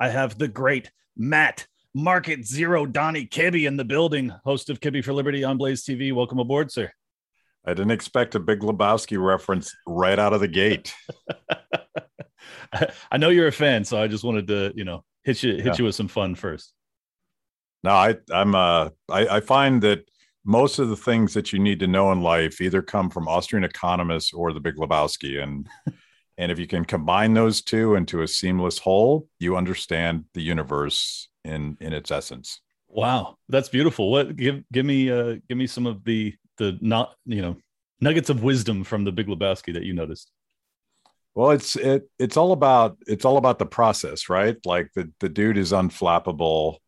I have the great Matt Market Zero Donny Kibbe in the building, host of Kibbe for Liberty on Blaze TV. Welcome aboard, sir. I didn't expect a Big Lebowski reference right out of the gate. I know you're a fan, so I just wanted to, you know, hit you hit Yeah. you with some fun first. No, I, I'm. Uh, I, I find that most of the things that you need to know in life either come from Austrian economists or the Big Lebowski, and and if you can combine those two into a seamless whole, you understand the universe in in its essence. Wow, that's beautiful. What give give me uh give me some of the the not you know nuggets of wisdom from the Big Lebowski that you noticed. Well, it's it it's all about it's all about the process, right? Like the the dude is unflappable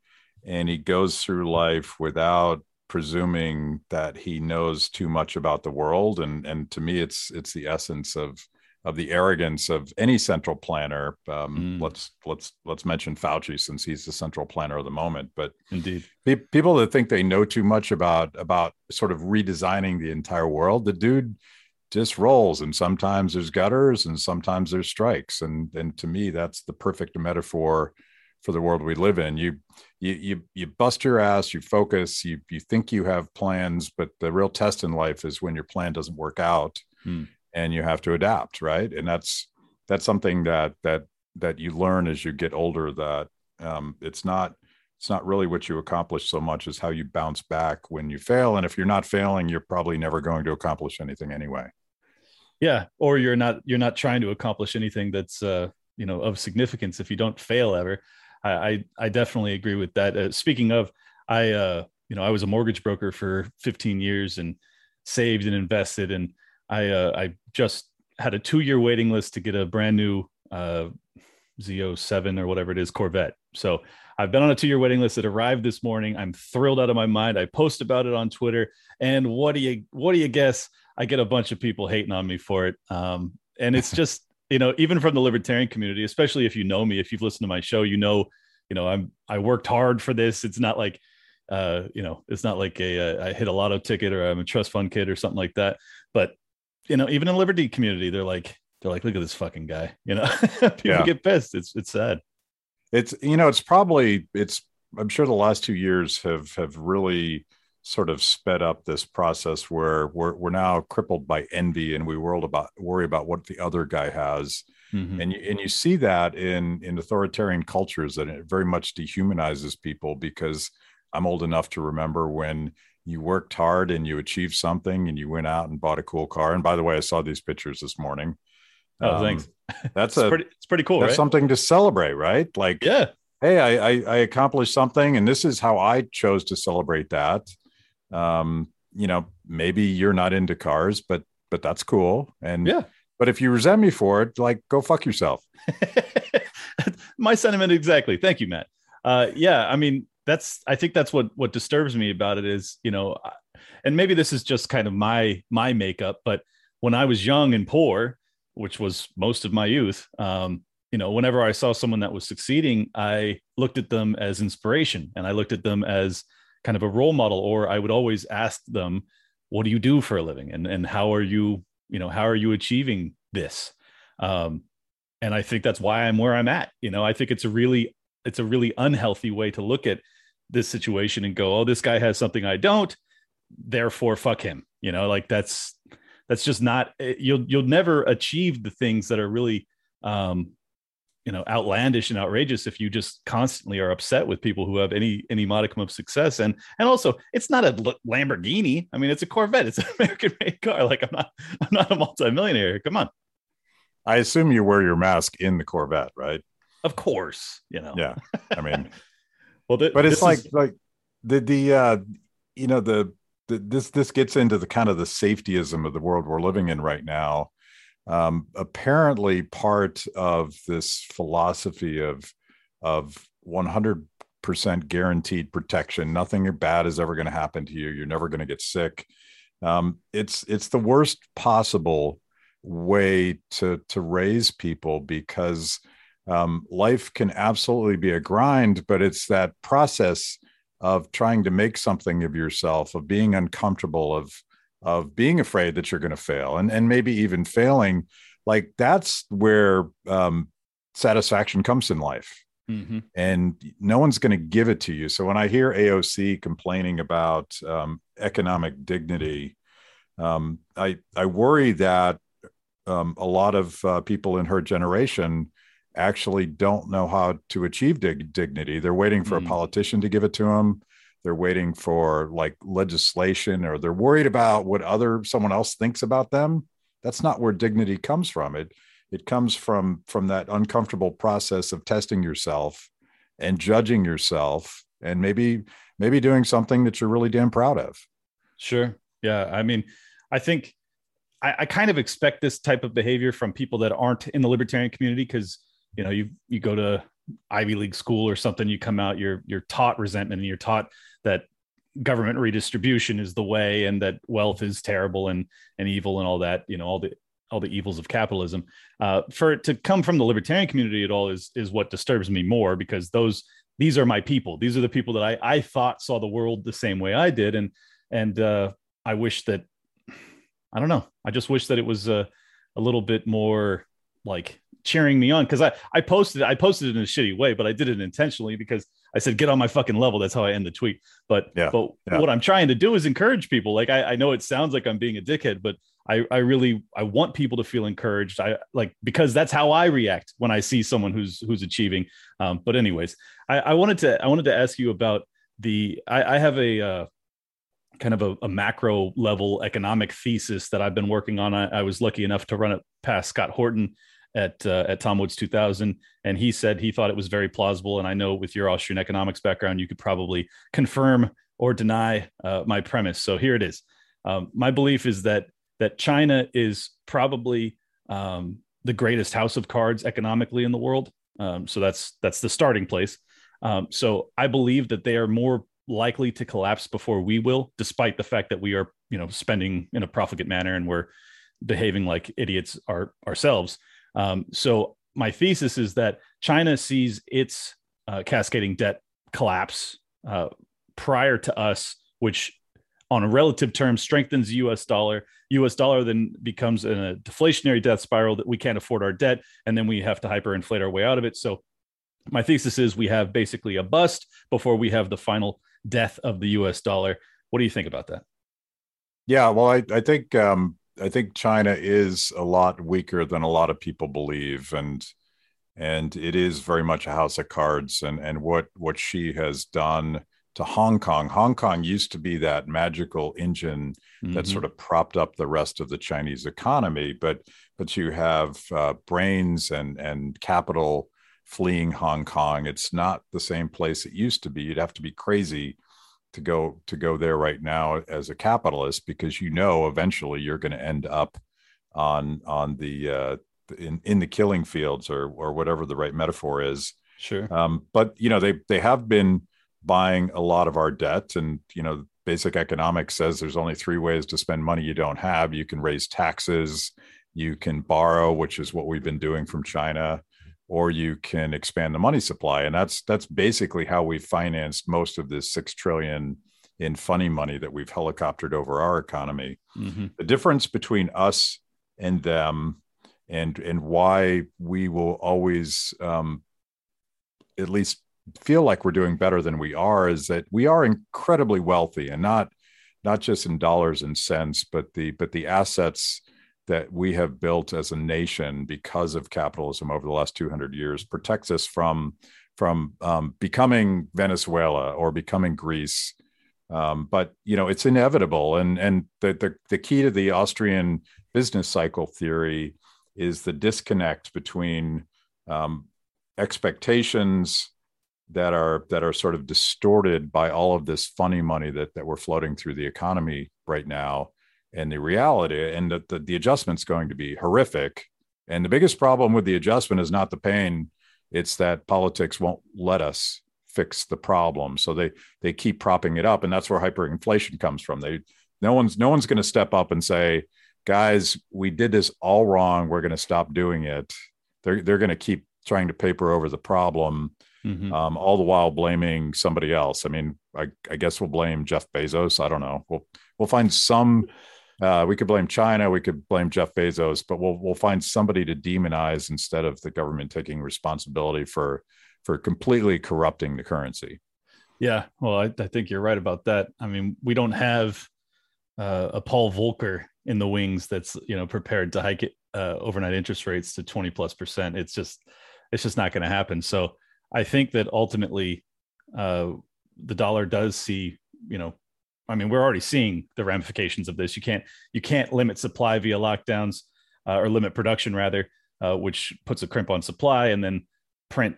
and he goes through life without presuming that he knows too much about the world and and to me it's it's the essence of of the arrogance of any central planner um, Mm. let's let's let's mention Fauci since he's the central planner of the moment but Indeed. pe- people that think they know too much about about sort of redesigning the entire world the dude just rolls and sometimes there's gutters and sometimes there's strikes and and to me that's the perfect metaphor for the world we live in you you you, you bust your ass you focus you you think you have plans but the real test in life is when your plan doesn't work out Hmm. And you have to adapt right and that's that's something that that that you learn as you get older that um, it's not it's not really what you accomplish so much as how you bounce back when you fail and if you're not failing you're probably never going to accomplish anything anyway Yeah, or you're not you're not trying to accomplish anything that's uh you know of significance if you don't fail ever. I I, I definitely agree with that. Uh, speaking of, I uh you know I was a mortgage broker for 15 years and saved and invested, and I uh, I just had a two year waiting list to get a brand new uh Z07 or whatever it is Corvette. So I've been on a two year waiting list It arrived this morning. I'm thrilled out of my mind. I post about it on Twitter, and what do you what do you guess? I get a bunch of people hating on me for it. Um, and it's just, you know, even from the libertarian community, especially if you know me, if you've listened to my show, you know, you know, I'm, I worked hard for this. It's not like, uh, you know, it's not like a, uh, hit a lotto ticket or I'm a trust fund kid or something like that. But, you know, even in the liberty community, they're like, they're like, look at this fucking guy, you know, people Yeah. get pissed. It's, it's sad. it's you know it's probably it's i'm sure the last two years have have really sort of sped up this process where we're, we're now crippled by envy and we world about worry about what the other guy has Mhm. and you, and you see that in in authoritarian cultures that it very much dehumanizes people because i'm old enough to remember when you worked hard and you achieved something and you went out and bought a cool car and by the way i saw these pictures this morning Oh, Um, thanks. that's It's a pretty, it's pretty cool, that's right? something to celebrate right like yeah. hey I, I i accomplished something and this is how i chose to celebrate that um you know maybe you're not into cars but but that's cool and Yeah. but if you resent me for it like go fuck yourself my sentiment exactly thank you matt uh yeah i mean that's i think that's what what disturbs me about it is you know and maybe this is just kind of my my makeup but when i was young and poor which was most of my youth um you know whenever i saw someone that was succeeding i looked at them as inspiration and i looked at them as kind of a role model or i would always ask them what do you do for a living? And and how are you you know how are you achieving this? Um and i think that's why i'm where i'm at. You know i think it's a really it's a really unhealthy way to look at this situation and go oh this guy has something i don't therefore fuck him. You know like that's that's just not eh, you'll you'll never achieve the things that are really um you know outlandish and outrageous if you just constantly are upset with people who have any any modicum of success. And and also it's not a lamborghini. I mean it's a corvette. It's an american made car. Like i'm not i'm not a multimillionaire. Come on. I assume you wear your mask in the corvette right? Of course you know. Yeah. I mean well th- but it's like is- like the the uh you know the, the this this gets into the kind of the safetyism of the world we're living in right now um apparently part of this philosophy of of 100% guaranteed protection. Nothing bad is ever going to happen to you. You're never going to get sick. Um, it's it's the worst possible way to to raise people because um, life can absolutely be a grind, but it's that process of trying to make something of yourself, of being uncomfortable, of of being afraid that you're going to fail, and and maybe even failing. Like that's where um, satisfaction comes in life. Mm-hmm. And no one's going to give it to you. So when I hear AOC complaining about um, economic dignity, um, I I worry that um, a lot of uh, people in her generation actually don't know how to achieve dig- dignity. They're waiting for mm. a politician to give it to them. They're waiting for like legislation, or they're worried about what other someone else thinks about them. That's not where dignity comes from. It it comes from from that uncomfortable process of testing yourself and judging yourself, and maybe maybe doing something that you're really damn proud of. Sure. Yeah. I mean, I think I, I kind of expect this type of behavior from people that aren't in the libertarian community because you know you you go to ivy league school or something you come out you're you're taught resentment and you're taught that government redistribution is the way and that wealth is terrible and and evil and all that you know all the all the evils of capitalism. Uh, for it to come from the libertarian community at all is is what disturbs me more because those these are my people. These are the people that i i thought saw the world the same way i did. And and uh, i wish that i don't know. I just wish that it was a, a little bit more like cheering me on because I I posted I posted it in a shitty way, but I did it intentionally because I said get on my fucking level. That's how I end the tweet. But yeah, but yeah. what I'm trying to do is encourage people. Like I, I know it sounds like I'm being a dickhead, but I I really I want people to feel encouraged. I like because that's how I react when I see someone who's who's achieving. Um, but anyways, I, I wanted to I wanted to ask you about the I, I have a uh, kind of a, a, macro level economic thesis that I've been working on. I, I was lucky enough to run it past Scott Horton at uh, at Tom Woods 2000, and he said he thought it was very plausible. And I know with your Austrian economics background, you could probably confirm or deny uh, my premise. So here it is. Um, my belief is that that China is probably um, the greatest house of cards economically in the world. Um, so that's that's the starting place. Um, so I believe that they are more likely to collapse before we will, despite the fact that we are, you know, spending in a profligate manner and we're behaving like idiots our, ourselves. Um, so my thesis is that China sees its uh, cascading debt collapse uh, prior to us, which on a relative term strengthens US dollar. US dollar then becomes in a deflationary death spiral that we can't afford our debt, and then we have to hyperinflate our way out of it. So my thesis is we have basically a bust before we have the final death of the US dollar. What do you think about that? Yeah, well, I, I think um, I think China is a lot weaker than a lot of people believe, and and it is very much a house of cards. And and what what Xi has done to Hong Kong, Hong Kong used to be that magical engine mm-hmm. that sort of propped up the rest of the Chinese economy, but but you have uh, brains and and capital fleeing Hong Kong. It's not the same place it used to be. You'd have to be crazy to go to go there right now as a capitalist because you know eventually you're going to end up on on the uh, in in the killing fields or or whatever the right metaphor is. Sure. Um, but you know they they have been buying a lot of our debt, and you know basic economics says there's only three ways to spend money you don't have. You can raise taxes, you can borrow, which is what we've been doing from China or you can expand the money supply and that's that's basically how we financed most of this 6 trillion in funny money that we've helicoptered over our economy mm-hmm. the difference between us and them and and why we will always um, at least feel like we're doing better than we are is that we are incredibly wealthy and not not just in dollars and cents but the but the assets that we have built as a nation because of capitalism over the last 200 years protects us from from um, becoming Venezuela or becoming Greece. Um, but you know it's inevitable, and and the, the the key to the Austrian business cycle theory is the disconnect between um, expectations that are that are sort of distorted by all of this funny money that that we're floating through the economy right now and the reality and that the, the adjustment's going to be horrific and the biggest problem with the adjustment is not the pain It's that politics won't let us fix the problem. So they they keep propping it up, and that's where hyperinflation comes from. They no one's no one's going to step up and say, guys, we did this all wrong. We're going to stop doing it. They're they're going to keep trying to paper over the problem, mm-hmm. um, all the while blaming somebody else. I mean, I, I guess we'll blame Jeff Bezos. I don't know. We'll we'll find some. Uh, we could blame China. We could blame Jeff Bezos, but we'll we'll find somebody to demonize instead of the government taking responsibility for for completely corrupting the currency. Yeah, well, I, I think you're right about that. I mean, we don't have uh, a Paul Volcker in the wings that's you know prepared to hike it, uh, overnight interest rates to 20 plus percent. It's just it's just not going to happen. So I think that ultimately uh, the dollar does see you know I mean we're already seeing the ramifications of this. You can't you can't limit supply via lockdowns uh, or limit production rather, uh, which puts a crimp on supply and then print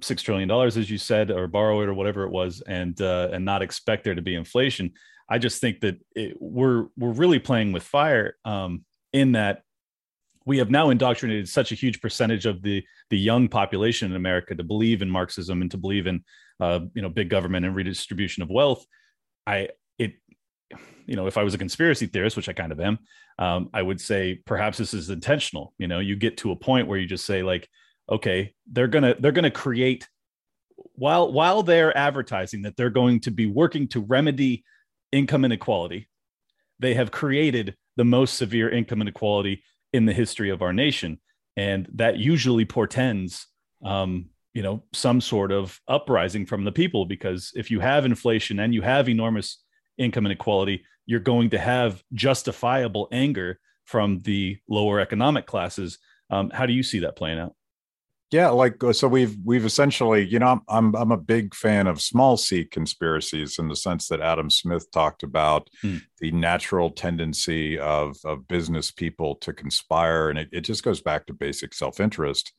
six trillion dollars as you said or borrow it or whatever it was and uh, and not expect there to be inflation I just think that it, we're we're really playing with fire um, in that we have now indoctrinated such a huge percentage of the the young population in America to believe in Marxism and to believe in uh, you know big government and redistribution of wealth. I you know if I was a conspiracy theorist, which I kind of am, um, I would say perhaps this is intentional. You know, you get to a point where you just say like, okay, they're gonna they're gonna create while while they're advertising that they're going to be working to remedy income inequality. They have created the most severe income inequality in the history of our nation, and that usually portends, um, you know, some sort of uprising from the people. Because if you have inflation and you have enormous income inequality, you're going to have justifiable anger from the lower economic classes. Um, how do you see that playing out? Yeah, like uh, so we've we've essentially, you know, I'm I'm I'm a big fan of small c conspiracies in the sense that Adam Smith talked about mm. the natural tendency of of business people to conspire, and it, it just goes back to basic self-interest.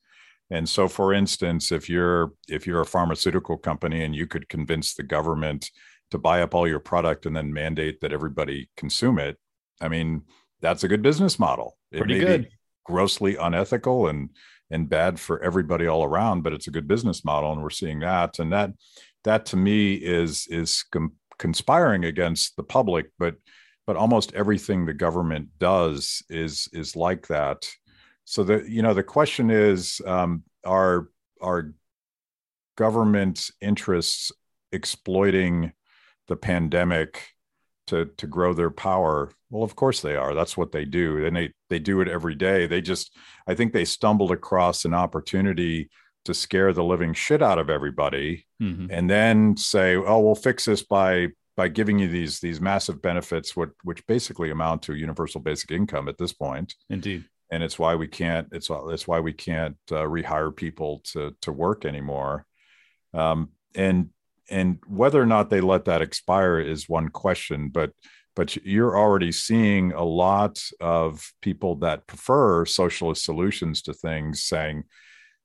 And so, for instance, if you're if you're a pharmaceutical company and you could convince the government to buy up all your product and then mandate that everybody consume it, I mean, that's a good business model. It Pretty good. grossly unethical and and bad for everybody all around but it's a good business model and we're seeing that and that that to me is is conspiring against the public but but almost everything the government does is is like that so the you know the question is um, are are government interests exploiting the pandemic to to grow their power. Well of course they are. That's what they do. And they they do it every day. They just i think they stumbled across an opportunity to scare the living shit out of everybody mm-hmm. and then say oh we'll fix this by by giving you these these massive benefits what which basically amount to universal basic income at this point. Indeed. And it's why we can't it's it's why we can't uh, rehire people to to work anymore. Um, and and whether or not they let that expire is one question but but you're already seeing a lot of people that prefer socialist solutions to things saying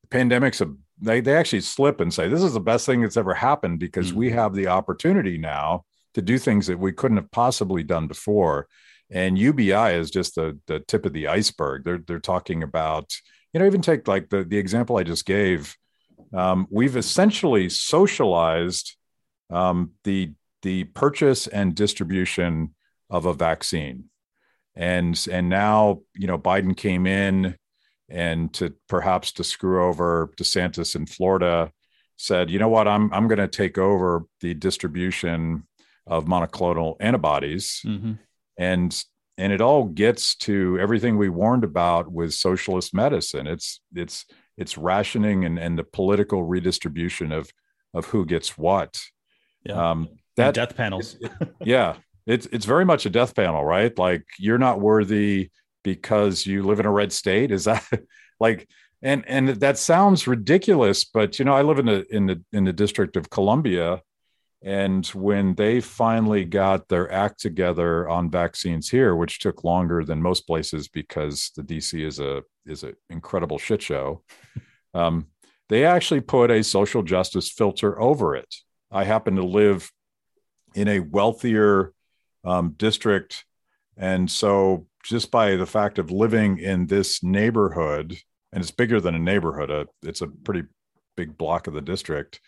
the pandemics a they, they actually slip and say this is the best thing that's ever happened because mm-hmm. we have the opportunity now to do things that we couldn't have possibly done before and ubi is just the, the tip of the iceberg they're, they're talking about you know even take like the, the example i just gave um, we've essentially socialized um, the the purchase and distribution of a vaccine, and and now you know Biden came in and to perhaps to screw over DeSantis in Florida said, you know what, I'm I'm going to take over the distribution of monoclonal antibodies, mm-hmm. and and it all gets to everything we warned about with socialist medicine. It's it's it's rationing and, and the political redistribution of of who gets what. Yeah. Um, that and death panels. it, it, yeah, it's it's very much a death panel, right? Like you're not worthy because you live in a red state. Is that like? And and that sounds ridiculous, but you know, I live in the in the in the District of Columbia, and when they finally got their act together on vaccines here, which took longer than most places because the DC is a is an incredible shit show, um, they actually put a social justice filter over it. I happen to live in a wealthier um, district. And so, just by the fact of living in this neighborhood, and it's bigger than a neighborhood, uh, it's a pretty big block of the district,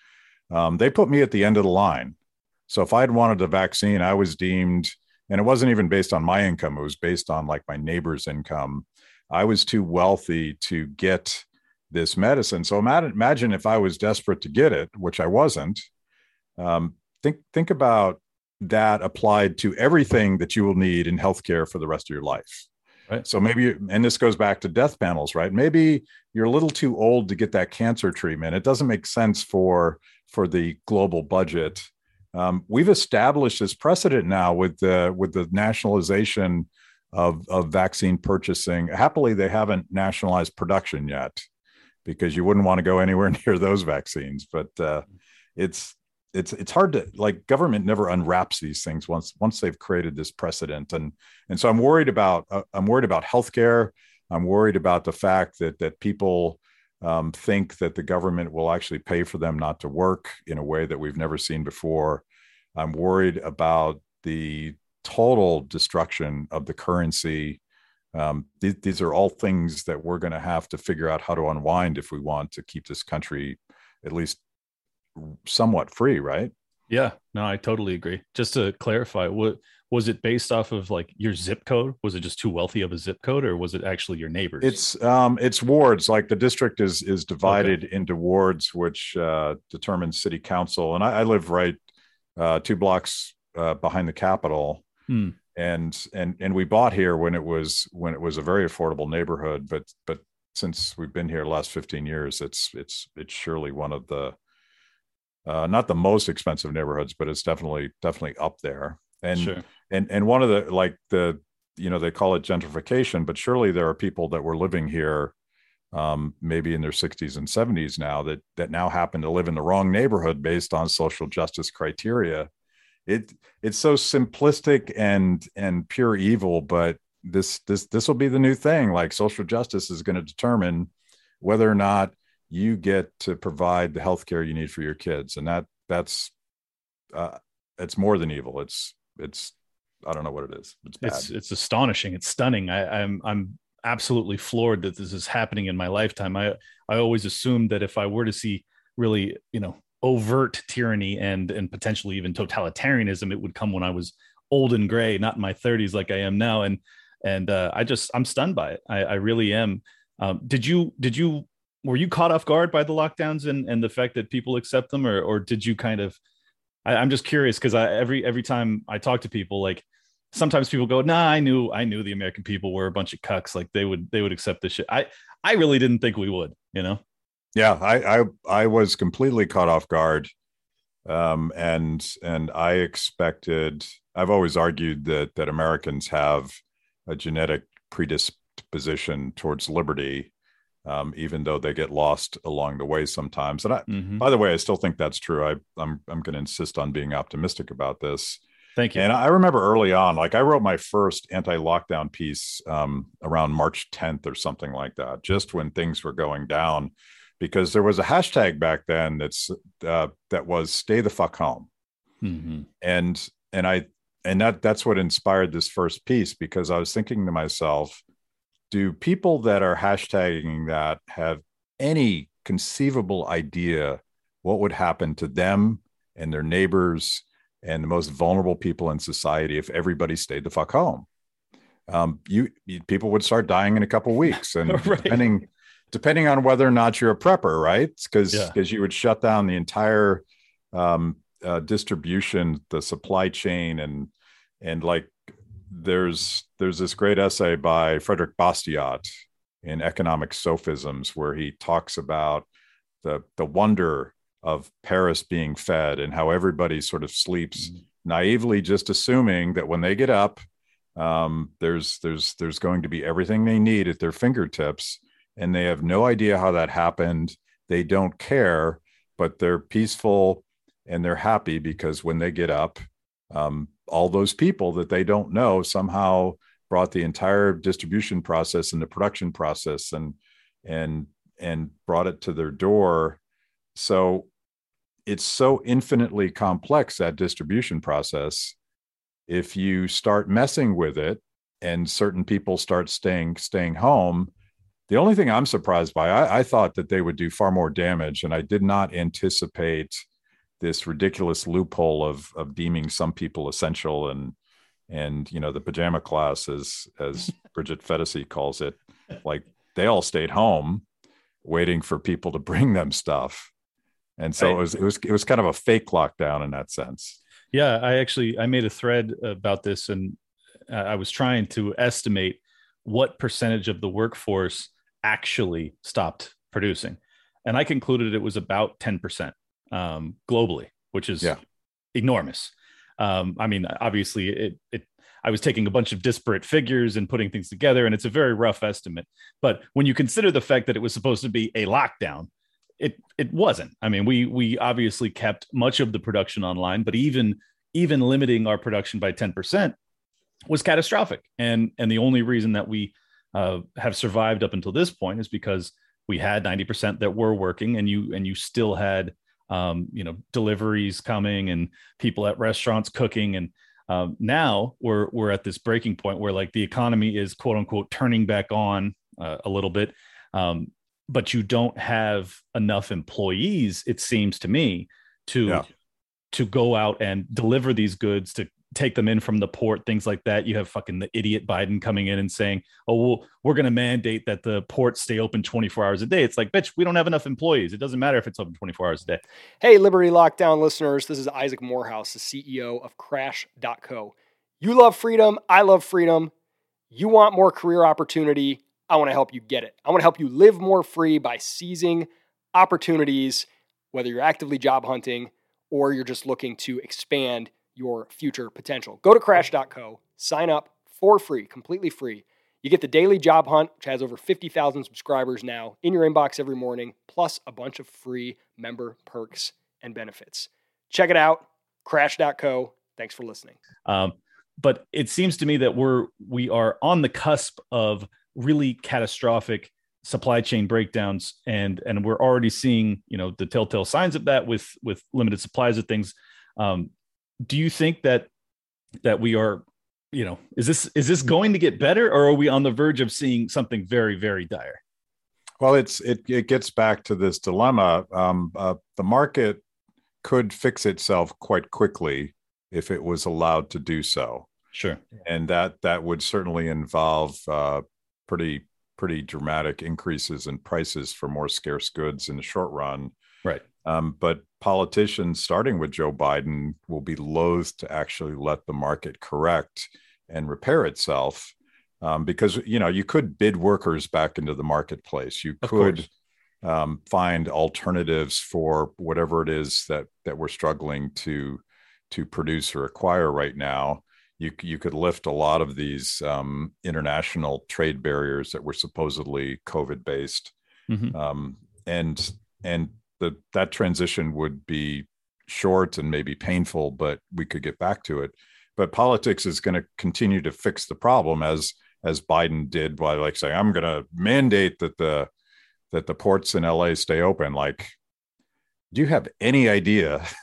um, they put me at the end of the line. So if I'd wanted a vaccine, I was deemed, and it wasn't even based on my income; it was based on like my neighbor's income. I was too wealthy to get this medicine. So imagine if I was desperate to get it, which I wasn't. Um, think think about that applied to everything that you will need in healthcare for the rest of your life. Right. So maybe, and this goes back to death panels, right? Maybe you're a little too old to get that cancer treatment. It doesn't make sense for for the global budget. Um, we've established this precedent now with the with the nationalization of of vaccine purchasing. Happily, they haven't nationalized production yet, because you wouldn't want to go anywhere near those vaccines. But uh, it's it's it's hard to like government never unwraps these things once once they've created this precedent. And and so i'm worried about uh, i'm worried about healthcare. I'm worried about the fact that that people um, think that the government will actually pay for them not to work in a way that we've never seen before. I'm worried about the total destruction of the currency. Um, th- these are all things that we're going to have to figure out how to unwind if we want to keep this country at least somewhat free, right? Yeah, no, I totally agree. Just to clarify, what was it based off of like your zip code? Was it just too wealthy of a zip code, or was it actually your neighbors? It's um, it's wards. Like the district is is divided okay. into wards, which uh, determines city council. And I, I live right uh, two blocks uh, behind the Capitol, hmm. and and and we bought here when it was when it was a very affordable neighborhood. But but since we've been here the last fifteen years, it's it's it's surely one of the uh, not the most expensive neighborhoods, but it's definitely definitely up there. And sure. and and one of the like the you know they call it gentrification, but surely there are people that were living here um, maybe in their 60s and 70s now that that now happen to live in the wrong neighborhood based on social justice criteria. It it's so simplistic and and pure evil, but this this this will be the new thing. Like social justice is going to determine whether or not you get to provide the health care you need for your kids. And that that's uh, it's more than evil. It's it's i don't know what it is. It's bad. it's, it's astonishing. It's stunning. I, i'm i'm absolutely floored that this is happening in my lifetime. I i always assumed that if i were to see really you know overt tyranny and and potentially even totalitarianism it would come when i was old and gray not in my 30s like i am now. And and uh, i just i'm stunned by it. I, I really am. Um, did you did you were you caught off guard by the lockdowns and, and the fact that people accept them or, or did you kind of I, am just curious because I every every time I talk to people like sometimes people go nah I knew I knew the American people were a bunch of cucks like they would they would accept this shit. I I really didn't think we would you know? Yeah I I, I was completely caught off guard um and and I expected I've always argued that that Americans have a genetic predisposition towards liberty um, even though they get lost along the way sometimes. And I, mm-hmm. by the way, I still think that's true. I, I'm I'm going to insist on being optimistic about this. Thank you. And I remember early on, like I wrote my first anti-lockdown piece um, around March 10th or something like that, just when things were going down, because there was a hashtag back then that's uh, that was "Stay the fuck home," mm-hmm. and and I and that that's what inspired this first piece because I was thinking to myself do people that are hashtagging that have any conceivable idea what would happen to them and their neighbors and the most vulnerable people in society if everybody stayed the fuck home? Um, you, you, people would start dying in a couple weeks, and right. depending depending on whether or not you're a prepper, right? Because because yeah. you would shut down the entire um, uh, distribution, the supply chain, and and like there's there's this great essay by Frederick Bastiat in Economic Sophisms where he talks about the the wonder of Paris being fed and how everybody sort of sleeps mm-hmm. naively, just assuming that when they get up, um, there's there's there's going to be everything they need at their fingertips, and they have no idea how that happened. They don't care, but they're peaceful and they're happy because when they get up, um, all those people that they don't know somehow brought the entire distribution process and the production process and and and brought it to their door. So it's so infinitely complex that distribution process. If you start messing with it and certain people start staying staying home The only thing I'm surprised by, I, I thought that they would do far more damage, and I did not anticipate this ridiculous loophole of of deeming some people essential and and you know the pajama class as as Bridget Phetasy calls it, like they all stayed home waiting for people to bring them stuff. And so right. it was it was it was kind of a fake lockdown in that sense. Yeah, I actually I made a thread about this and uh, I was trying to estimate what percentage of the workforce actually stopped producing. And I concluded it was about 10% um, globally, which is yeah. enormous. Um, I mean, obviously, it, it, I was taking a bunch of disparate figures and putting things together, and it's a very rough estimate. But when you consider the fact that it was supposed to be a lockdown, it it wasn't. I mean, we we obviously kept much of the production online, but even even limiting our production by ten percent was catastrophic. And and the only reason that we uh, have survived up until this point is because we had 90% that were working and you and you still had um, you know deliveries coming and people at restaurants cooking and um, now we're we're at this breaking point where like the economy is quote unquote turning back on uh, a little bit um, but you don't have enough employees it seems to me to yeah. to go out and deliver these goods to take them in from the port, things like that. You have fucking the idiot Biden coming in and saying, "Oh, well, we're going to mandate that the ports stay open 24 hours a day." It's like, bitch, we don't have enough employees. It doesn't matter if it's open 24 hours a day. Hey, Liberty Lockdown listeners, this is Isaac Morehouse, the CEO of Crash.co. You love freedom. I love freedom. You want more career opportunity. I want to help you get it. I want to help you live more free by seizing opportunities, whether you're actively job hunting or you're just looking to expand your future potential. Go to crash.co, sign up for free, completely free. You get the daily job hunt, which has over 50,000 subscribers now in your inbox every morning, plus a bunch of free member perks and benefits. Check it out, crash.co. Thanks for listening. Um, but it seems to me that we're we are on the cusp of really catastrophic supply chain breakdowns and and we're already seeing you know the telltale signs of that with with limited supplies of things um, do you think that that we are you know is this is this going to get better or are we on the verge of seeing something very very dire? Well it's it, it gets back to this dilemma. Um, uh, the market could fix itself quite quickly if it was allowed to do so. Sure. And that that would certainly involve uh, pretty pretty dramatic increases in prices for more scarce goods in the short run. Right. Um, but politicians, starting with Joe Biden, will be loath to actually let the market correct and repair itself. Um, because you know you could bid workers back into the marketplace. You could um, find alternatives for whatever it is that that we're struggling to to produce or acquire right now. You you could lift a lot of these um, international trade barriers that were supposedly COVID based, mm-hmm. Um, and and the that transition would be short and maybe painful, but we could get back to it. But politics is going to continue to fix the problem as as Biden did by like saying, I'm going to mandate that the that the ports in LA stay open. Like, do you have any idea?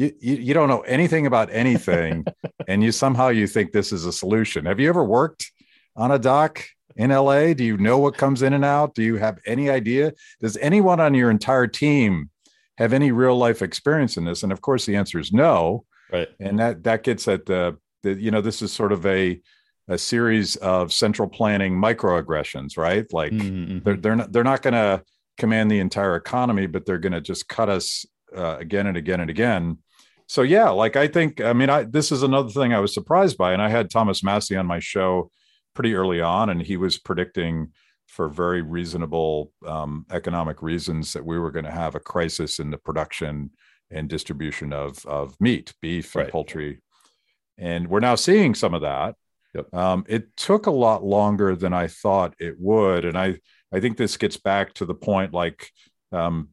You, you, you don't know anything about anything, and you somehow you think this is a solution. Have you ever worked on a dock? In LA? Do you know what comes in and out? Do you have any idea? Does anyone on your entire team have any real life experience in this? And of course, the answer is no. Right. And that that gets at the, the you know this is sort of a a series of central planning microaggressions, right? Like mm-hmm. they're they're not they're not going to command the entire economy, but they're going to just cut us uh, again and again and again. So yeah, like I think I mean I this is another thing I was surprised by, and I had Thomas Massie on my show pretty early on, and he was predicting for very reasonable um, economic reasons that we were going to have a crisis in the production and distribution of of meat, beef, right. and poultry, and we're now seeing some of that. Yep. Um, it took a lot longer than I thought it would, and I I think this gets back to the point like um,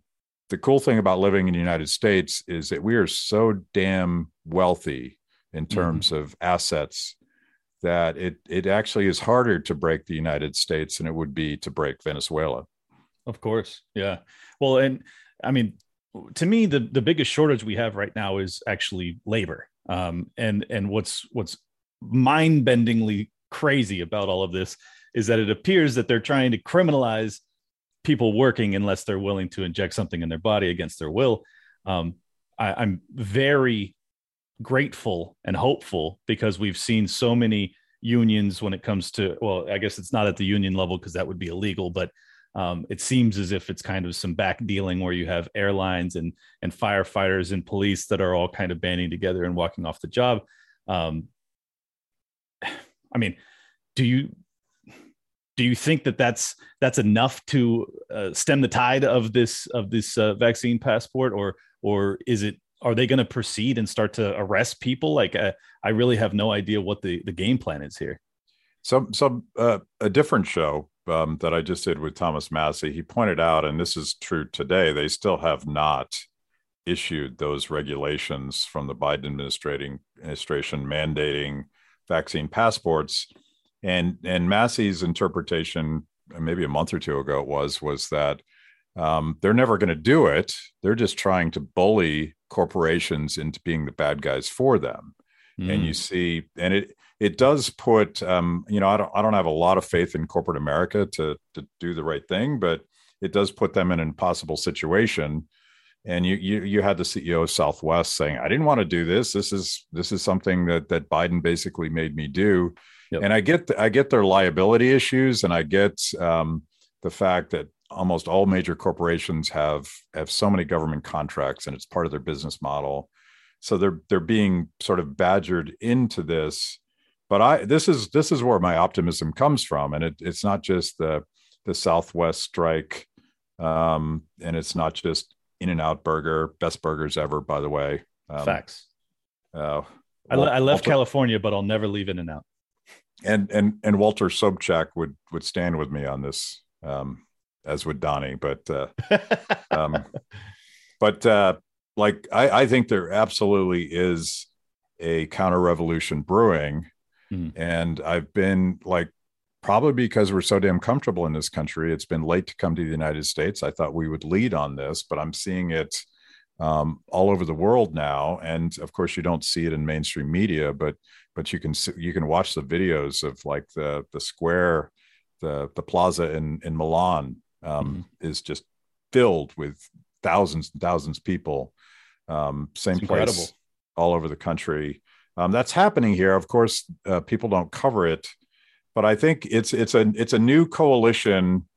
the cool thing about living in the United States is that we are so damn wealthy in mm-hmm. terms mm-hmm. of assets that it it actually is harder to break the United States than it would be to break Venezuela. Of course, yeah. Well, and I mean, to me, the the biggest shortage we have right now is actually labor. Um, and and what's what's mind bendingly crazy about all of this is that it appears that they're trying to criminalize people working unless they're willing to inject something in their body against their will. Um, I, I'm very grateful and hopeful because we've seen so many unions when it comes to well i guess it's not at the union level because that would be illegal but um, it seems as if it's kind of some back dealing where you have airlines and and firefighters and police that are all kind of banding together and walking off the job. Um, i mean do you do you think that that's that's enough to uh, stem the tide of this of this uh, vaccine passport or or is it are they going to proceed and start to arrest people? Like, uh, I really have no idea what the, the game plan is here. Some, some, uh, a different show um, that I just did with Thomas Massie, he pointed out, and this is true today, they still have not issued those regulations from the Biden administrating administration mandating vaccine passports. And and Massie's interpretation, maybe a month or two ago, it was was that um, they're never going to do it. They're just trying to bully corporations into being the bad guys for them. Mm. And you mm. see, and it it does put, um, you know, I don't I don't have a lot of faith in corporate America to to do the right thing, but it does put them in an impossible situation. And you you you had the CEO of Southwest saying, "I didn't want to do this. This is this is something that that Biden basically made me do." Yep. And I get I get their liability issues, and I get um, the fact that almost all major corporations have have so many government contracts and it's part of their business model. So they're they're being sort of badgered into this but i this is this is where my optimism comes from. And it, it's not just the the southwest strike um, and it's not just in and out burger best burgers ever by the way. Um, facts. uh, I, I left Walter, california but i'll never leave in and out. And and and walter sobchak would would stand with me on this um, as would Donny. But uh, um, but uh, like I, I think there absolutely is a counter revolution brewing, mm. and I've been like probably because we're so damn comfortable in this country. It's been late to come to the United States. I thought we would lead on this, but I'm seeing it um, all over the world now. And of course, you don't see it in mainstream media, but but you can you can watch the videos of like the the square, the the plaza in in Milan um, mm-hmm. is just filled with thousands and thousands of people. Um, same place all over the country. Um, that's happening here. Of course, uh, people don't cover it, but I think it's it's a it's a new coalition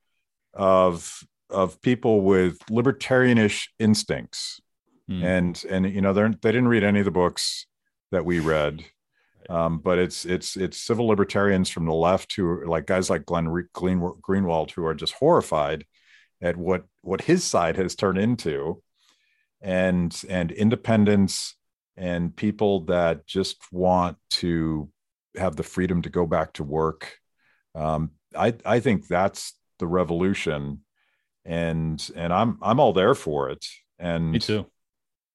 of of people with libertarianish instincts, mm. and and you know they they didn't read any of the books that we read. Um, but it's it's it's civil libertarians from the left who are like guys like Glenn Greenwald who are just horrified at what what his side has turned into, and and independents and people that just want to have the freedom to go back to work. Um, I I think that's the revolution, and and I'm I'm all there for it. And me too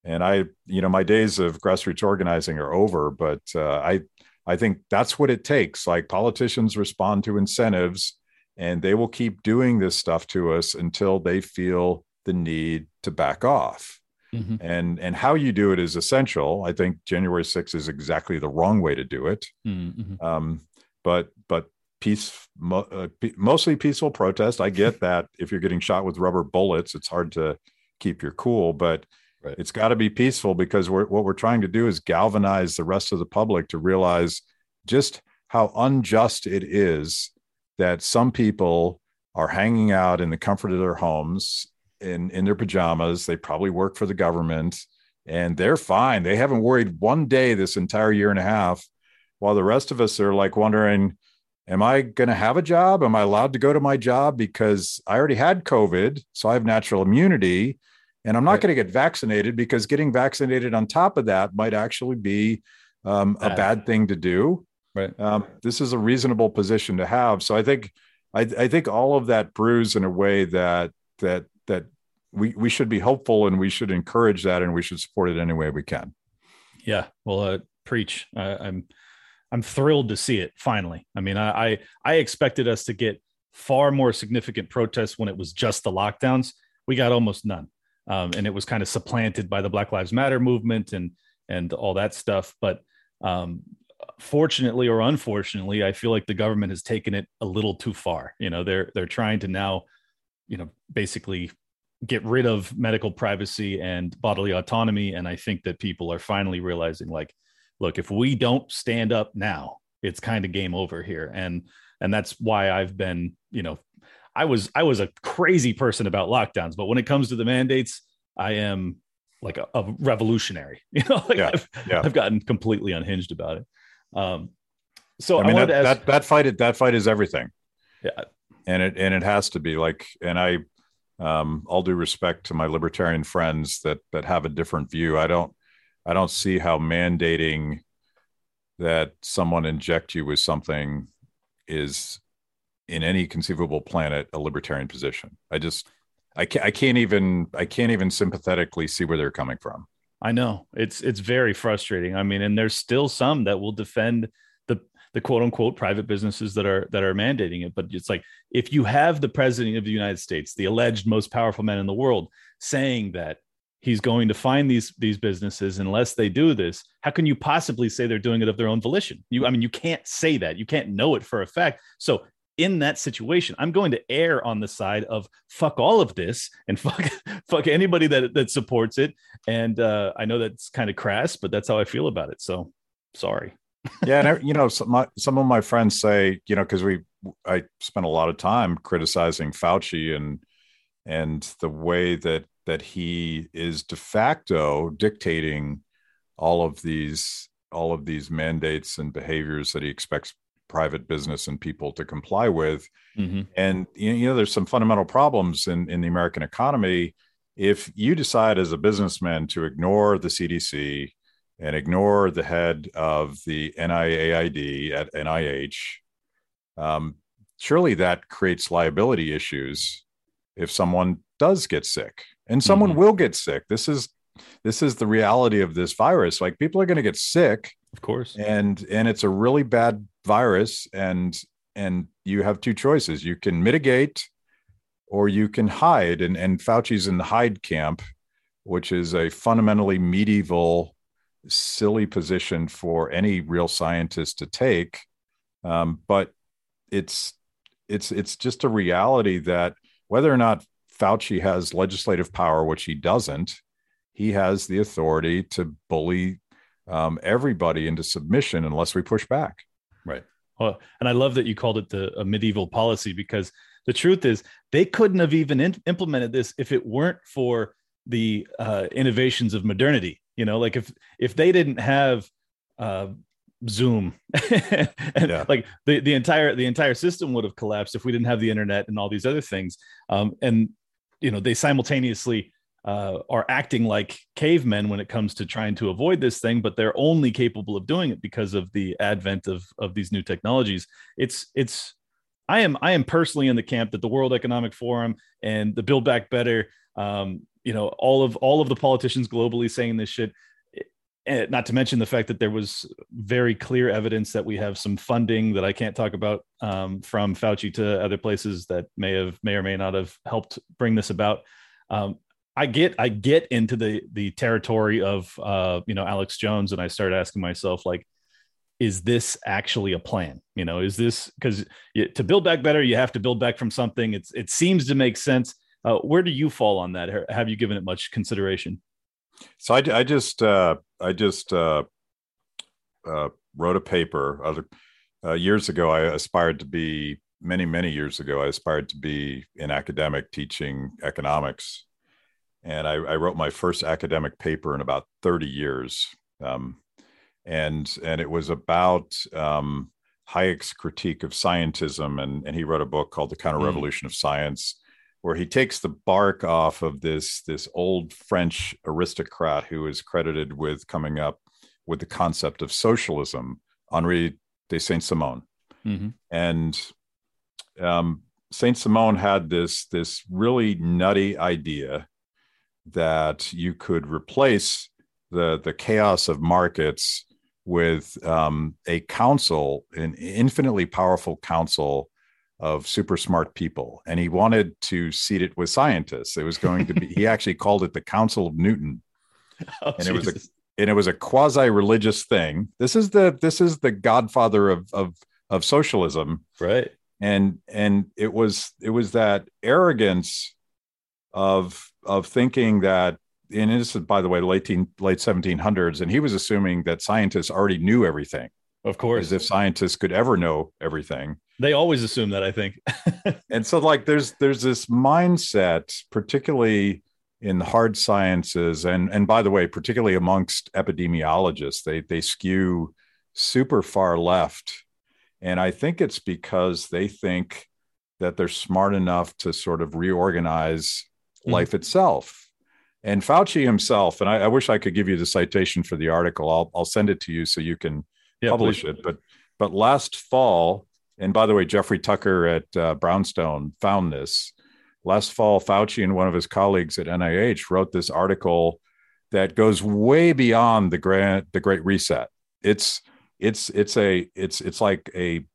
and I, you know, my days of grassroots organizing are over, but uh, I, I think that's what it takes. Like politicians respond to incentives, and they will keep doing this stuff to us until they feel the need to back off. Mm-hmm. And and how you do it is essential. I think January 6th is exactly the wrong way to do it. Mm-hmm. Um, but but peace, mo- uh, p- mostly peaceful protest. I get that if you're getting shot with rubber bullets, it's hard to keep your cool, but Right. It's got to be peaceful because we're, what we're trying to do is galvanize the rest of the public to realize just how unjust it is that some people are hanging out in the comfort of their homes in, in their pajamas. They probably work for the government and they're fine. They haven't worried one day this entire year and a half, while the rest of us are like wondering, am I going to have a job? Am I allowed to go to my job because I already had COVID? So I have natural immunity and I'm not right. going to get vaccinated because getting vaccinated on top of that might actually be um, a bad thing to do. Right. Um, this is a reasonable position to have. So I think I, I think all of that brews in a way that that that we we should be hopeful and we should encourage that and we should support it any way we can. Yeah. Well, uh, preach. Uh, I'm I'm thrilled to see it finally. I mean, I, I I expected us to get far more significant protests when it was just the lockdowns. We got almost none um, and it was kind of supplanted by the Black Lives Matter movement and and all that stuff. But um, fortunately or unfortunately, I feel like the government has taken it a little too far. You know, they're they're trying to now, you know, basically get rid of medical privacy and bodily autonomy. And I think that people are finally realizing, like, look, if we don't stand up now, it's kind of game over here. And and that's why I've been, you know, I was I was a crazy person about lockdowns, but when it comes to the mandates, I am like a, a revolutionary. You know, like Yeah, I've, yeah. I've gotten completely unhinged about it. Um, so I I, mean wanted that, to ask, that that fight that fight is everything. Yeah. and it and it has to be like. And I, um, all due respect to my libertarian friends that that have a different view, I don't I don't see how mandating that someone inject you with something is in any conceivable planet a libertarian position. I just I can't I can't even I can't even sympathetically see where they're coming from. I know it's it's very frustrating. I mean, and there's still some that will defend the the quote unquote private businesses that are that are mandating it. But it's like if you have the president of the United States, the alleged most powerful man in the world, saying that he's going to find these these businesses unless they do this, how can you possibly say they're doing it of their own volition? You, I mean, you can't say that. You can't know it for a fact. So in that situation, I'm going to err on the side of fuck all of this and fuck fuck anybody that that supports it. And uh, I know that's kind of crass, but that's how I feel about it. So sorry. yeah, and I- you know, some my, some of my friends say, you know, because we I spent a lot of time criticizing Fauci and and the way that that he is de facto dictating all of these all of these mandates and behaviors that he expects private business and people to comply with Mhm. and you know there's some fundamental problems in in the american economy if you decide as a businessman to ignore the cdc and ignore the head of the niaid at nih um, surely that creates liability issues if someone does get sick and someone Mhm. will get sick this is this is the reality of this virus like people are going to get sick Of course. and and it's a really bad virus and and you have two choices. You can mitigate or you can hide. And and fauci's in the hide camp which is a fundamentally medieval silly position for any real scientist to take. Um, but it's it's it's just a reality that whether or not fauci has legislative power which he doesn't he has the authority to bully um, everybody into submission unless we push back. Right. Well, and I love that you called it the a medieval policy because the truth is they couldn't have even in- implemented this if it weren't for the uh, innovations of modernity. You know, like if if they didn't have uh, Zoom, and Yeah. like the the entire the entire system would have collapsed if we didn't have the internet and all these other things. Um, and you know, they simultaneously uh, are acting like cavemen when it comes to trying to avoid this thing, but they're only capable of doing it because of the advent of of these new technologies. It's it's I am I am personally in the camp that the World Economic Forum and the Build Back Better, um, you know, all of all of the politicians globally saying this shit. eh, Not to mention the fact that there was very clear evidence that we have some funding that I can't talk about um, from Fauci to other places that may have may or may not have helped bring this about. Um, I get I get into the the territory of uh, you know Alex Jones, and I start asking myself like, is this actually a plan? You know, is this because to build back better, you have to build back from something. It's it seems to make sense. Uh, where do you fall on that? Have you given it much consideration? So I, I just uh, I just uh, uh, wrote a paper uh, years ago. I aspired to be many many years ago. I aspired to be an academic teaching economics, and I, I wrote my first academic paper in about thirty years. Um, and and it was about um, Hayek's critique of scientism, and and he wrote a book called The Counter Revolution of Science, where he takes the bark off of this this old French aristocrat who is credited with coming up with the concept of socialism, Henri de Saint Simon, Mm-hmm. and um, Saint Simon had this this really nutty idea that you could replace the the chaos of markets with um, a council, an infinitely powerful council of super smart people, and he wanted to seat it with scientists. It was going to be. he actually called it the Council of Newton, Oh, And it was a- and it was a quasi-religious thing. This is the this is the godfather of of of socialism, right? And and it was it was that arrogance of of thinking that and this is by the way late late 1700s and he was assuming that scientists already knew everything. Of course. As if scientists could ever know everything. They always assume that i think. And so like there's there's this mindset particularly in the hard sciences and and by the way particularly amongst epidemiologists they they skew super far left. And i think it's because they think that they're smart enough to sort of reorganize mm-hmm. life itself and fauci himself and I, I, wish i could give you the citation for the article i'll, I'll send it to you so you can yeah, publish please. it but but last fall and by the way jeffrey tucker at uh, brownstone found this last fall, Fauci and one of his colleagues at NIH wrote this article that goes way beyond the grand the Great Reset. It's it's it's a it's it's like a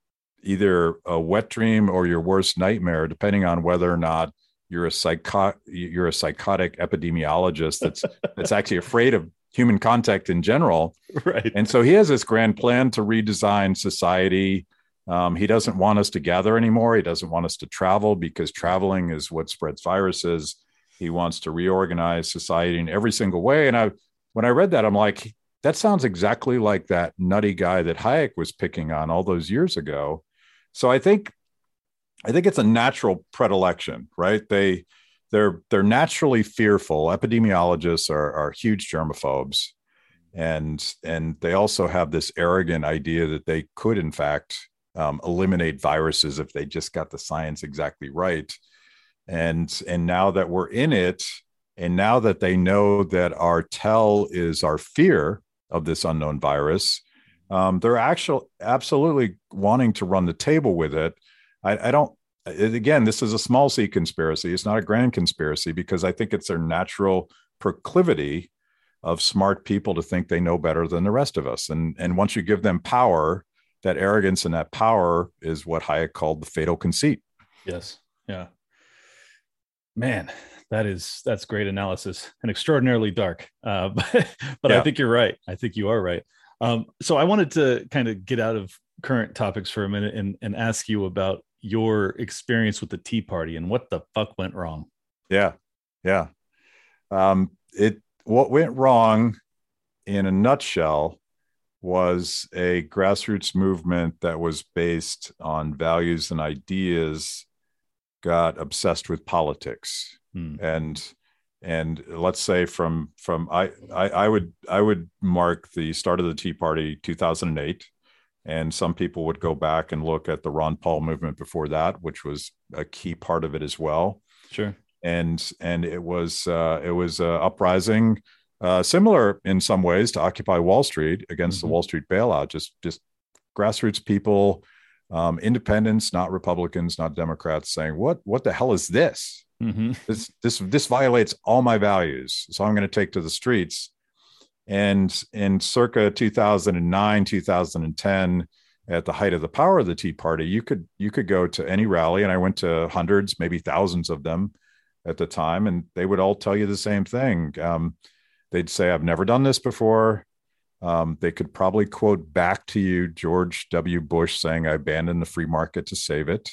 either a wet dream or your worst nightmare, depending on whether or not you're a psycho you're a psychotic epidemiologist that's that's actually afraid of human contact in general. Right. And so he has this grand plan to redesign society um, he doesn't want us to gather anymore. He doesn't want us to travel because traveling is what spreads viruses. He wants to reorganize society in every single way. And I, when I read that, I'm like, that sounds exactly like that nutty guy that Hayek was picking on all those years ago. So I think, I think it's a natural predilection, right? They, they're they're naturally fearful. Epidemiologists are, are huge germaphobes, and and they also have this arrogant idea that they could, in fact, um, eliminate viruses if they just got the science exactly right. And and now that we're in it, and now that they know that our tell is our fear of this unknown virus, um, they're actually absolutely wanting to run the table with it. I, I don't. Again, this is a small c conspiracy. It's not a grand conspiracy because I think it's their natural proclivity of smart people to think they know better than the rest of us. And and once you give them power, that arrogance and that power is what Hayek called the fatal conceit. Yes. Yeah. Man, that is that's great analysis and extraordinarily dark. Uh, but but yeah. I think you're right. I think you are right. Um, so I wanted to kind of get out of current topics for a minute and, and ask you about your experience with the Tea Party and what the fuck went wrong. Yeah, yeah. Um, it what went wrong in a nutshell was a grassroots movement that was based on values and ideas got obsessed with politics hmm. and and let's say from from I, I i would i would mark the start of the tea party 2008 and some people would go back and look at the ron paul movement before that which was a key part of it as well sure and and it was uh, it was a uprising uh, similar in some ways to Occupy Wall Street against mm-hmm. the Wall Street bailout, just just grassroots people, um, independents, not Republicans, not Democrats, saying, "What what the hell is this? Mm-hmm. This this this violates all my values." So I'm going to take to the streets. And in circa 2009, 2010, at the height of the power of the Tea Party, you could you could go to any rally, and I went to hundreds, maybe thousands of them at the time, and they would all tell you the same thing. Um, they'd say, I've never done this before. Um, they could probably quote back to you George W. Bush saying, I abandoned the free market to save it.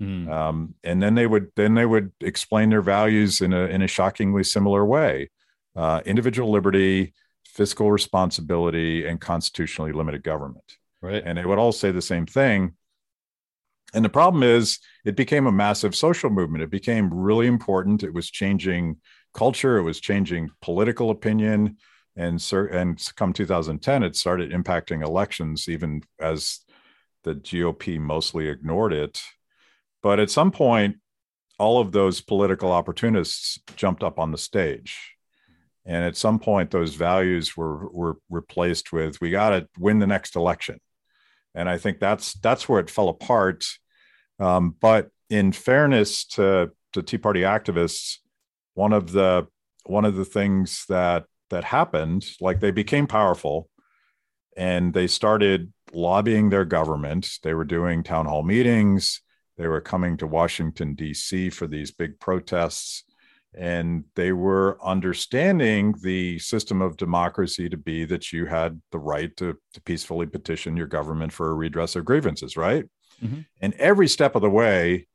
Mm. Um, and then they would then they would explain their values in a in a shockingly similar way. Uh, individual liberty, fiscal responsibility, and constitutionally limited government. Right. And they would all say the same thing. And the problem is, it became a massive social movement. It became really important. It was changing culture. It was changing political opinion. And, and come 2010, it started impacting elections, even as the GOP mostly ignored it. But at some point, all of those political opportunists jumped up on the stage. And at some point, those values were, were replaced with we got to win the next election. And I think that's that's where it fell apart. Um, but in fairness to, to Tea Party activists, one of the one of the things that that happened like they became powerful and they started lobbying their government they were doing town hall meetings they were coming to washington d.c for these big protests and they were understanding the system of democracy to be that you had the right to, to peacefully petition your government for a redress of grievances, right? Mm-hmm. And every step of the way,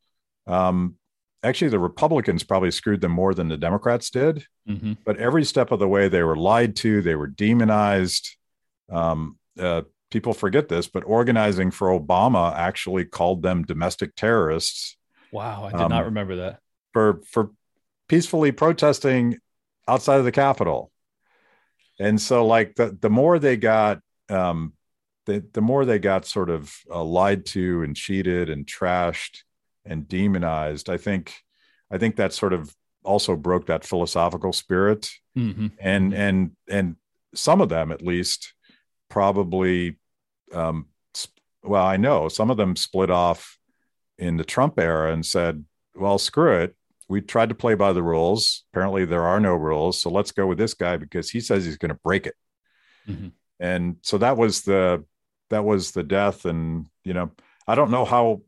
um, actually, the Republicans probably screwed them more than the Democrats did. Mm-hmm. But every step of the way, they were lied to, they were demonized. Um, uh, people forget this, but organizing for Obama actually called them domestic terrorists. Wow, I did um, not remember that. For for peacefully protesting outside of the Capitol. And so, like the the more they got, um, the the more they got sort of uh, lied to and cheated and trashed and demonized. I think, I think that sort of also broke that philosophical spirit. Mm-hmm. And and and some of them, at least, probably, um, well, I know some of them split off in the Trump era and said, "Well, screw it we tried to play by the rules. Apparently, there are no rules. So let's go with this guy because he says he's going to break it. Mm-hmm. And so that was the that was the death. And you know, I don't know how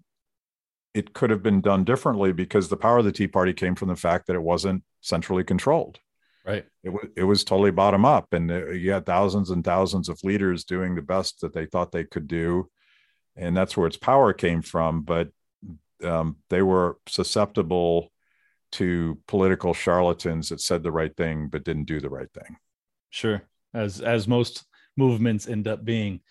it could have been done differently because the power of the Tea Party came from the fact that it wasn't centrally controlled. Right. It was it was totally bottom up, and uh, you had thousands and thousands of leaders doing the best that they thought they could do, and that's where its power came from. But um, they were susceptible to political charlatans that said the right thing but didn't do the right thing. Sure, as as most movements end up being.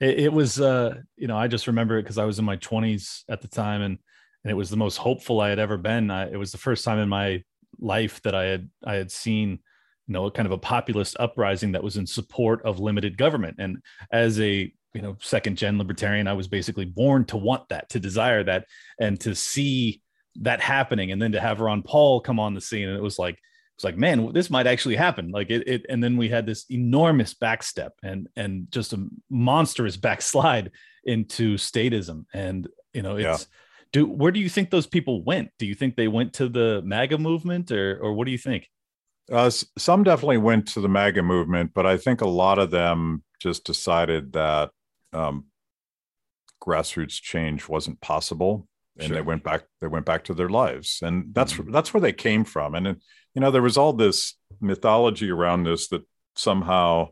It, it was, uh, you know, I just remember it because I was in my 20s at the time, and and it was the most hopeful I had ever been. I, it was the first time in my life that I had I had seen you know a kind of a populist uprising that was in support of limited government and as a you know second gen libertarian i was basically born to want that to desire that and to see that happening and then to have Ron Paul come on the scene and it was like it was like man this might actually happen. Like it, it and then we had this enormous backstep and and just a monstrous backslide into statism. And you know it's yeah. do where do you think those people went? Do you think they went to the MAGA movement or or what do you think? Uh, some definitely went to the MAGA movement but I think a lot of them just decided that um, grassroots change wasn't possible and sure. they went back they went back to their lives. And that's mm-hmm. that's where they came from. And you know there was all this mythology around this that somehow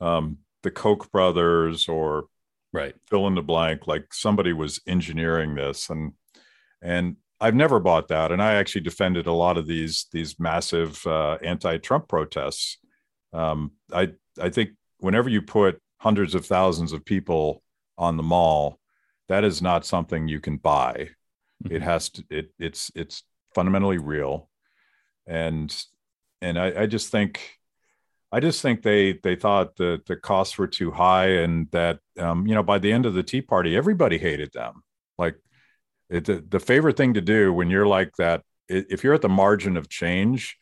um, the koch brothers or right. fill in the blank like somebody was engineering this. And and i've never bought that. And i actually defended a lot of these these massive uh, anti-trump protests. Um, i i think whenever you put hundreds of thousands of people on the mall that is not something you can buy. Mm-hmm. It has to. It it's it's fundamentally real, and and I, I just think I just think they they thought the the costs were too high, and that um, you know by the end of the Tea Party, everybody hated them. Like it, the the favorite thing to do when you're like that, if you're at the margin of change,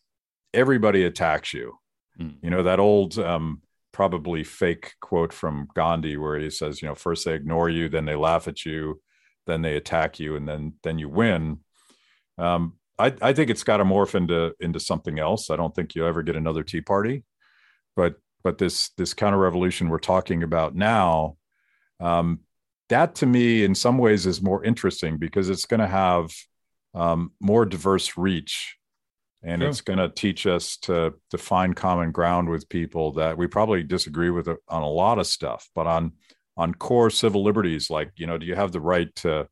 everybody attacks you. Mm. You know that old um, probably fake quote from Gandhi where he says, you know, first they ignore you, then they laugh at you, then they attack you, and then then you win. Um, I, I think it's got to morph into into something else. I don't think you'll ever get another Tea Party, but but this this counter revolution we're talking about now, um, that to me in some ways is more interesting because it's going to have um, more diverse reach and True. it's going to teach us to to find common ground with people that we probably disagree with on a lot of stuff but on on core civil liberties like you know do you have the right to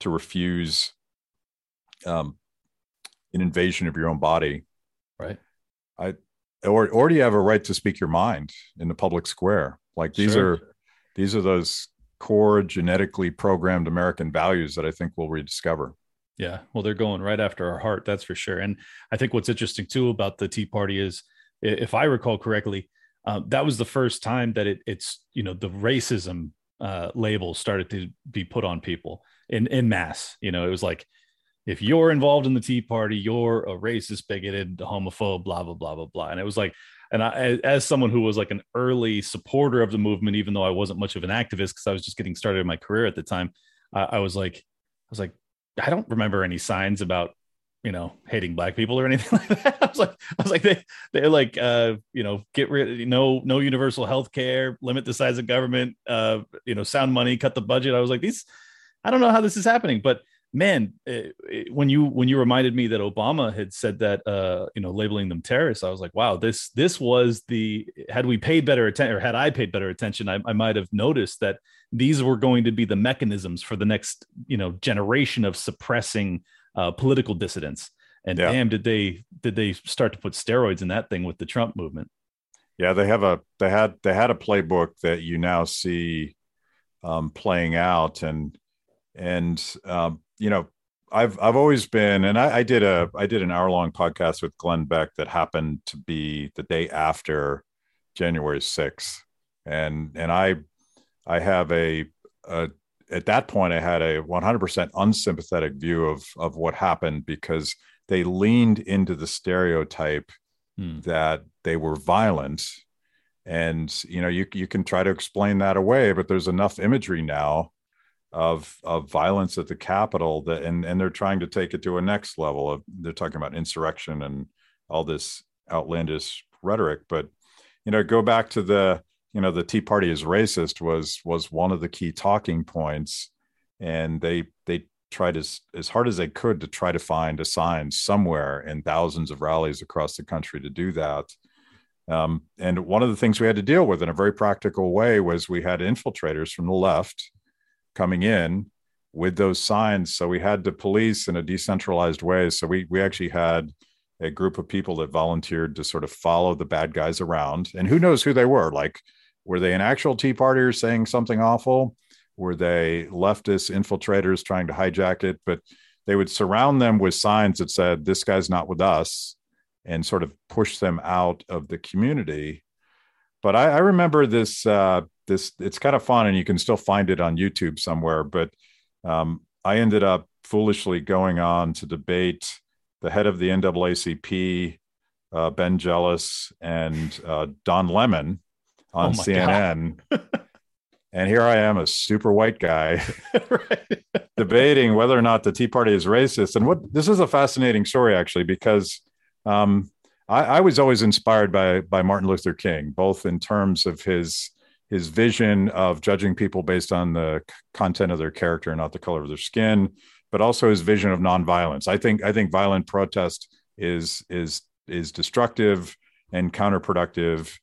to refuse um an invasion of your own body right i or or do you have a right to speak your mind in the public square like these sure. are these are those core genetically programmed american values that i think we'll rediscover yeah, well, they're going right after our heart, that's for sure. And I think what's interesting too about the Tea Party is, if I recall correctly, uh, that was the first time that it, it's you know the racism uh, label started to be put on people in in mass. You know, it was like if you're involved in the Tea Party, you're a racist, bigoted, homophobe, blah blah blah blah blah. And it was like, and I, as someone who was like an early supporter of the movement, even though I wasn't much of an activist because I was just getting started in my career at the time, I, I was like, I was like, I don't remember any signs about you know hating black people or anything like that. I was like, I was like, they they're like, uh, you know, get rid, no, no universal health care, limit the size of government, uh, you know, sound money, cut the budget. I was like, these, I don't know how this is happening, but man, it, it, when you when you reminded me that Obama had said that, uh, you know, labeling them terrorists, I was like, wow, this this was the had we paid better attention or had I paid better attention, I, I might have noticed that these were going to be the mechanisms for the next, you know, generation of suppressing uh, political dissidents. And yeah. damn, did they did they start to put steroids in that thing with the Trump movement? Yeah, they have a they had they had a playbook that you now see um, playing out, and and um, you know I've I've always been, and I, I did a I did an hour long podcast with Glenn Beck that happened to be the day after January 6th, and and I I have a, a at that point I had a 100% unsympathetic view of of what happened because they leaned into the stereotype hmm. that they were violent and you know you you can try to explain that away but there's enough imagery now of of violence at the capitol that and and they're trying to take it to a next level of they're talking about insurrection and all this outlandish rhetoric but you know go back to the you know the tea party is racist was was one of the key talking points and they they tried as as hard as they could to try to find a sign somewhere in thousands of rallies across the country to do that. Um, and one of the things we had to deal with in a very practical way was we had infiltrators from the left coming in with those signs. So we had to police in a decentralized way. So we we actually had a group of people that volunteered to sort of follow the bad guys around. And who knows who they were? Like, were they an actual Tea Partier saying something awful? were they leftist infiltrators trying to hijack it? But they would surround them with signs that said, This guy's not with us, and sort of push them out of the community. But I, I remember this. Uh, this it's kind of fun, and you can still find it on YouTube somewhere. But um, I ended up foolishly going on to debate the head of the NAACP, uh, Ben Jealous, and uh, Don Lemon on oh CNN. And here I am, a super white guy, right. debating whether or not the Tea Party is racist. And what this is a fascinating story, actually, because um, I, I, was always inspired by by Martin Luther King, both in terms of his his vision of judging people based on the content of their character, not the color of their skin, but also his vision of nonviolence. I think I think violent protest is is is destructive and counterproductive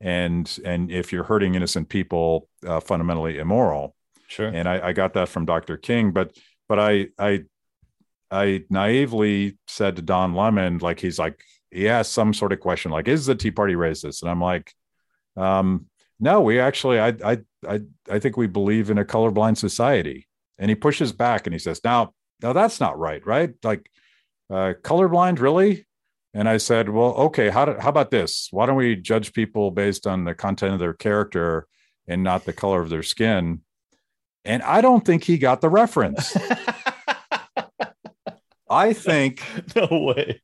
and and if you're hurting innocent people uh, fundamentally immoral. Sure. And I, I got that from dr king but but i i i naively said to don lemon like he's like he asked some sort of question like is the tea party racist? And i'm like um no we actually i i i, I think we believe in a colorblind society and he pushes back and he says now now that's not right right like uh colorblind really and I said, well, okay, how, do, how about this? Why don't we judge people based on the content of their character and not the color of their skin? And I don't think he got the reference. I think no way.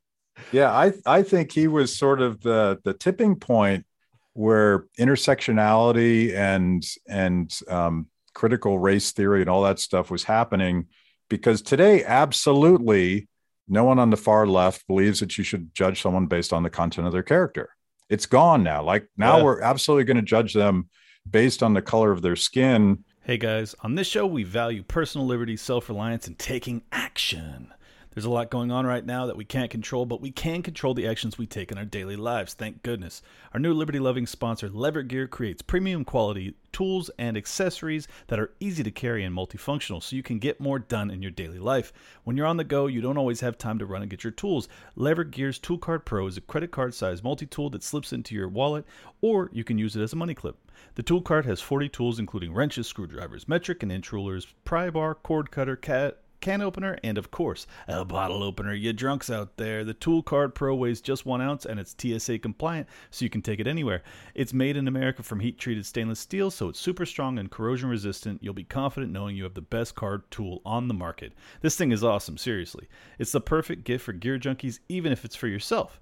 Yeah, I I think he was sort of the the tipping point where intersectionality and and um, critical race theory and all that stuff was happening because today absolutely no one on the far left believes that you should judge someone based on the content of their character. It's gone now. Like now yeah. we're absolutely going to judge them based on the color of their skin. Hey guys, on this show we value personal liberty, self-reliance and taking action. There's a lot going on right now that we can't control, but we can control the actions we take in our daily lives. Thank goodness. Our new liberty loving sponsor, Lever Gear, creates premium quality tools and accessories that are easy to carry and multifunctional so you can get more done in your daily life. When you're on the go, you don't always have time to run and get your tools. Lever Gear's Tool Card Pro is a credit card sized multi tool that slips into your wallet, or you can use it as a money clip. The Tool Card has 40 tools, including wrenches, screwdrivers, metric and inch rulers, pry bar, cord cutter, cat can opener, and of course, a bottle opener. You drunks out there. The Tool Card Pro weighs just one ounce and it's TSA compliant, so you can take it anywhere. It's made in America from heat treated stainless steel, so it's super strong and corrosion resistant. You'll be confident knowing you have the best card tool on the market. This thing is awesome, seriously. It's the perfect gift for gear junkies, even if it's for yourself.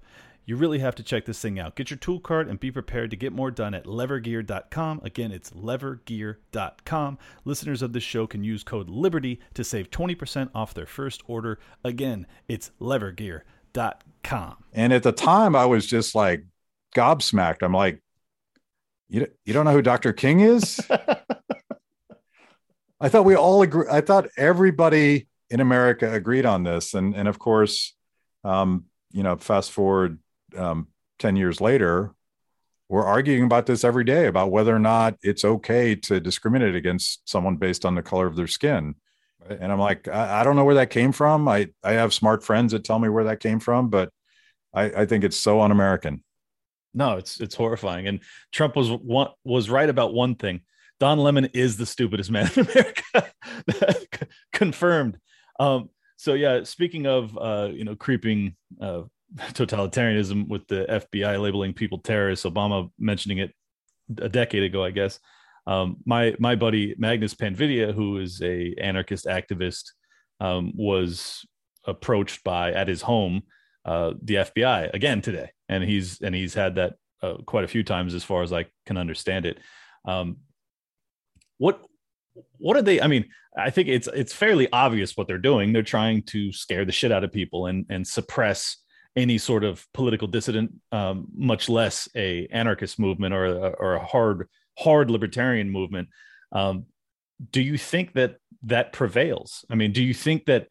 You really have to check this thing out. Get your Tool Card and be prepared to get more done at levergear.com. Again, it's levergear.com. Listeners of this show can use code LIBERTY to save 20% off their first order. Again, it's levergear.com. And at the time, I was just like gobsmacked. I'm like, you, you don't know who Dr. King is? I thought we all agree. I thought everybody in America agreed on this, and and of course, um, you know, fast forward um, ten years later, we're arguing about this every day about whether or not it's okay to discriminate against someone based on the color of their skin. And I'm like, I, I, don't know where that came from. I, I have smart friends that tell me where that came from, but I, I think it's so un-American. No, it's it's horrifying. And Trump was one was right about one thing. Don Lemon is the stupidest man in America. Confirmed. Um, so yeah, speaking of uh, you know creeping uh, totalitarianism with the FBI labeling people terrorists, Obama mentioning it a decade ago, I guess. Um, my my buddy Magnus Panvidya, who is a anarchist activist, um, was approached by at his home uh, the FBI again today, and he's and he's had that uh, quite a few times as far as I can understand it. Um, what what are they? I mean, I think it's it's fairly obvious what they're doing. They're trying to scare the shit out of people and and suppress any sort of political dissident, um, much less a anarchist movement or a, or a hard hard libertarian movement. Um, do you think that that prevails? I mean, do you think that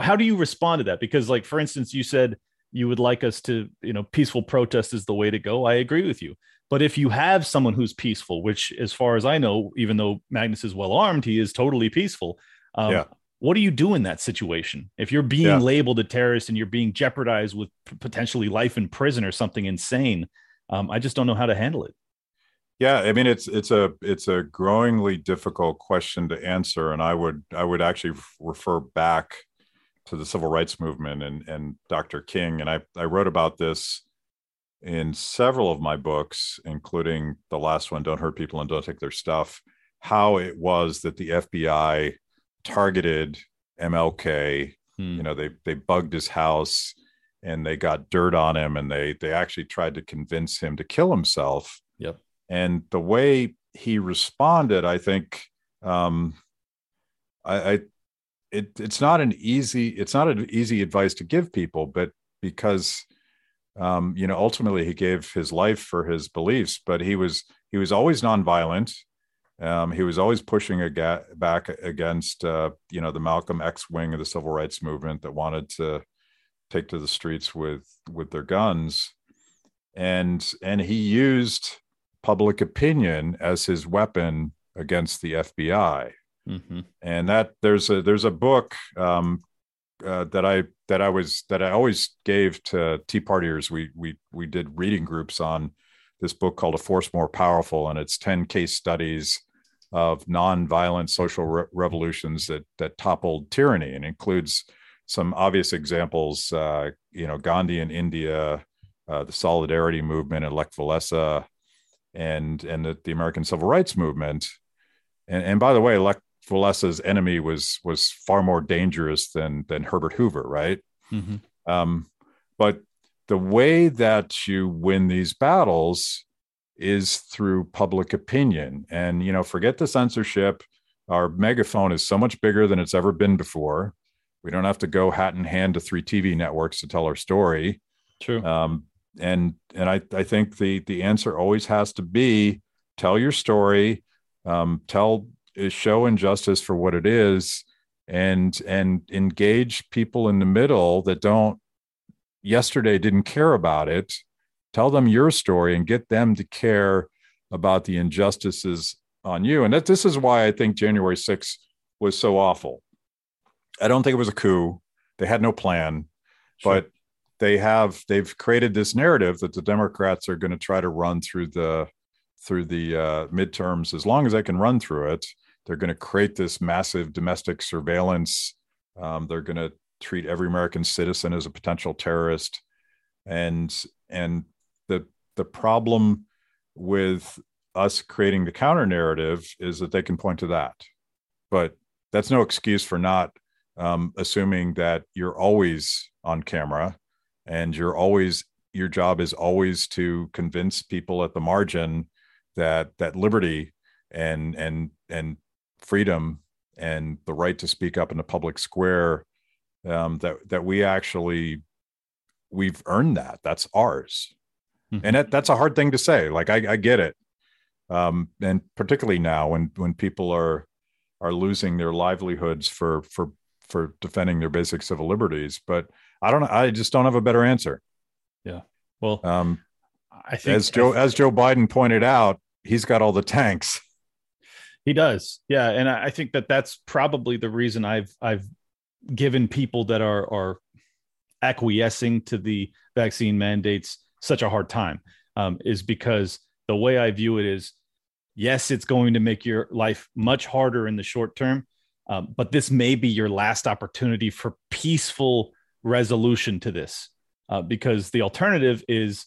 how do you respond to that? Because, like, for instance, you said you would like us to, you know, peaceful protest is the way to go. I agree with you. But if you have someone who's peaceful, which, as far as I know, even though Magnus is well armed, he is totally peaceful. Um, yeah. What do you do in that situation? If you're being yeah. labeled a terrorist and you're being jeopardized with potentially life in prison or something insane, um, I just don't know how to handle it. Yeah, I mean it's it's a it's a growingly difficult question to answer, and I would I would actually refer back to the civil rights movement and and Dr. King, and I I wrote about this in several of my books, including the last one, "Don't Hurt People and Don't Take Their Stuff," how it was that the FBI targeted MLK. Hmm. You know, they they bugged his house and they got dirt on him, and they they actually tried to convince him to kill himself. Yep and the way he responded, I think, um, I, I it, it's not an easy it's not an easy advice to give people, but because um, you know ultimately he gave his life for his beliefs, but he was he was always nonviolent. Um, he was always pushing aga- back against uh, you know the Malcolm X wing of the civil rights movement that wanted to take to the streets with with their guns, and and he used public opinion as his weapon against the FBI. Mm-hmm. And that there's a there's a book um, uh, that I that I was that I always gave to Tea Partiers. We we we did reading groups on this book called A Force More Powerful, and it's ten case studies of nonviolent social re- revolutions that that toppled tyranny, and includes some obvious examples. Uh, you know, Gandhi in India, uh, the Solidarity Movement in Lech Walesa, and and the, the American Civil Rights Movement. And, and by the way, Lech Walesa's enemy was was far more dangerous than than Herbert Hoover, right? Mm-hmm. Um, but the way that you win these battles is through public opinion, and you know, forget the censorship. Our megaphone is so much bigger than it's ever been before. We don't have to go hat in hand to three TV networks to tell our story. True. Um, and and I, I think the the answer always has to be tell your story, um, tell uh, show injustice for what it is, and and engage people in the middle that don't yesterday didn't care about it. Tell them your story and get them to care about the injustices on you. And that this is why I think January 6th was so awful. I don't think it was a coup. They had no plan, sure. but they have they've created this narrative that the Democrats are going to try to run through the through the uh, midterms as long as they can run through it. They're going to create this massive domestic surveillance. Um, they're going to treat every American citizen as a potential terrorist, and and the the problem with us creating the counter narrative is that they can point to that, but that's no excuse for not um, assuming that you're always on camera and you're always your job is always to convince people at the margin that that liberty and and and freedom and the right to speak up in the public square um, that that we actually we've earned that. That's ours mm-hmm. and that, that's a hard thing to say like i, I get it um, and particularly now when when people are are losing their livelihoods for for for defending their basic civil liberties. But I don't. I just don't have a better answer. Yeah. Well, Um, I think as Joe as Joe Biden pointed out, he's got all the tanks. He does, yeah, and I I think that that's probably the reason I've I've given people that are are acquiescing to the vaccine mandates such a hard time, um, is because the way I view it is, yes, it's going to make your life much harder in the short term, um, but this may be your last opportunity for peaceful resolution to this, uh, because the alternative is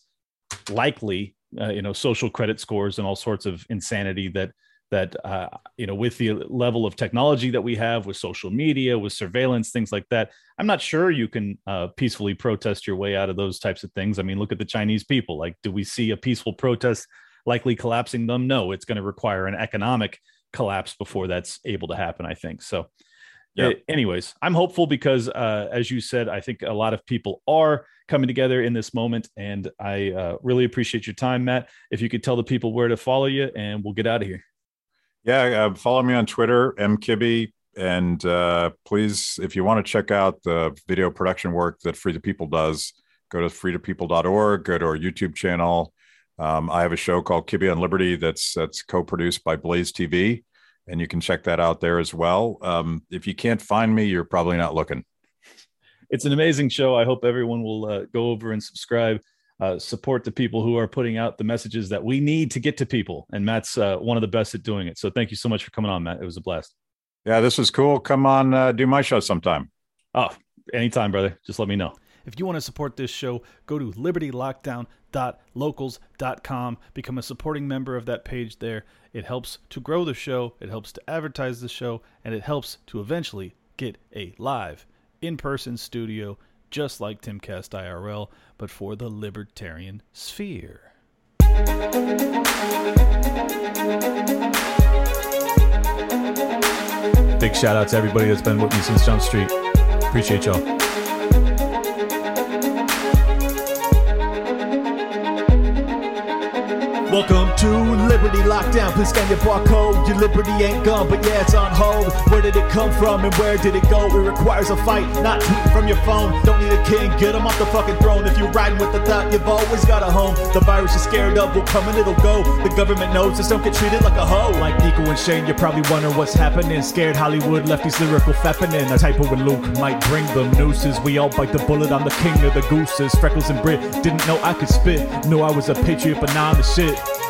likely, uh, you know, social credit scores and all sorts of insanity that that uh, you know with the level of technology that we have with social media with surveillance things like that i'm not sure you can uh, peacefully protest your way out of those types of things. I mean look at the chinese people. Like do we see a peaceful protest likely collapsing them? No it's going to require an economic collapse before that's able to happen i think. So Yep. uh, anyways i'm hopeful because uh, as you said i think a lot of people are coming together in this moment and i uh, really appreciate your time matt. If you could tell the people where to follow you and we'll get out of here Yeah, uh, follow me on Twitter, mkibby, and uh, please, if you want to check out the video production work that Free the People does, go to freethepeople.org. Go to our YouTube channel. Um, I have a show called Kibbe on Liberty that's that's co-produced by Blaze TV, and you can check that out there as well. Um, if you can't find me, you're probably not looking. it's an amazing show. I hope everyone will uh, go over and subscribe, uh, support the people who are putting out the messages that we need to get to people. And Matt's uh, one of the best at doing it. So thank you so much for coming on, Matt. It was a blast. Yeah, this was cool. Come on, uh, do my show sometime. Oh, anytime, brother. Just let me know. If you want to support this show, go to libertylockdown.locals.com. Become a supporting member of that page there. It helps to grow the show, it helps to advertise the show, and it helps to eventually get a live, in person studio just like Timcast IRL, but for the libertarian sphere. Big shout out to everybody that's been with me since Jump Street. Appreciate y'all. Welcome to Liberty Lockdown. Please scan your barcode. Your liberty ain't gone, but yeah, it's on hold. Where did it come from and where did it go? It requires a fight, not tweeting from your phone. Don't need a king, get him off the fucking throne. If you're riding with the thought, you've always got a home. The virus you're scared of will come and it'll go. The government knows just don't get treated like a hoe. Like Nico and Shane, you're probably wondering what's happening. Scared Hollywood left these lyrical fappening. A typo with Luke might bring them nooses. We all bite the bullet, I'm the king of the gooses. Freckles and Brit didn't know I could spit. Knew I was a patriot, but now I'm the shit.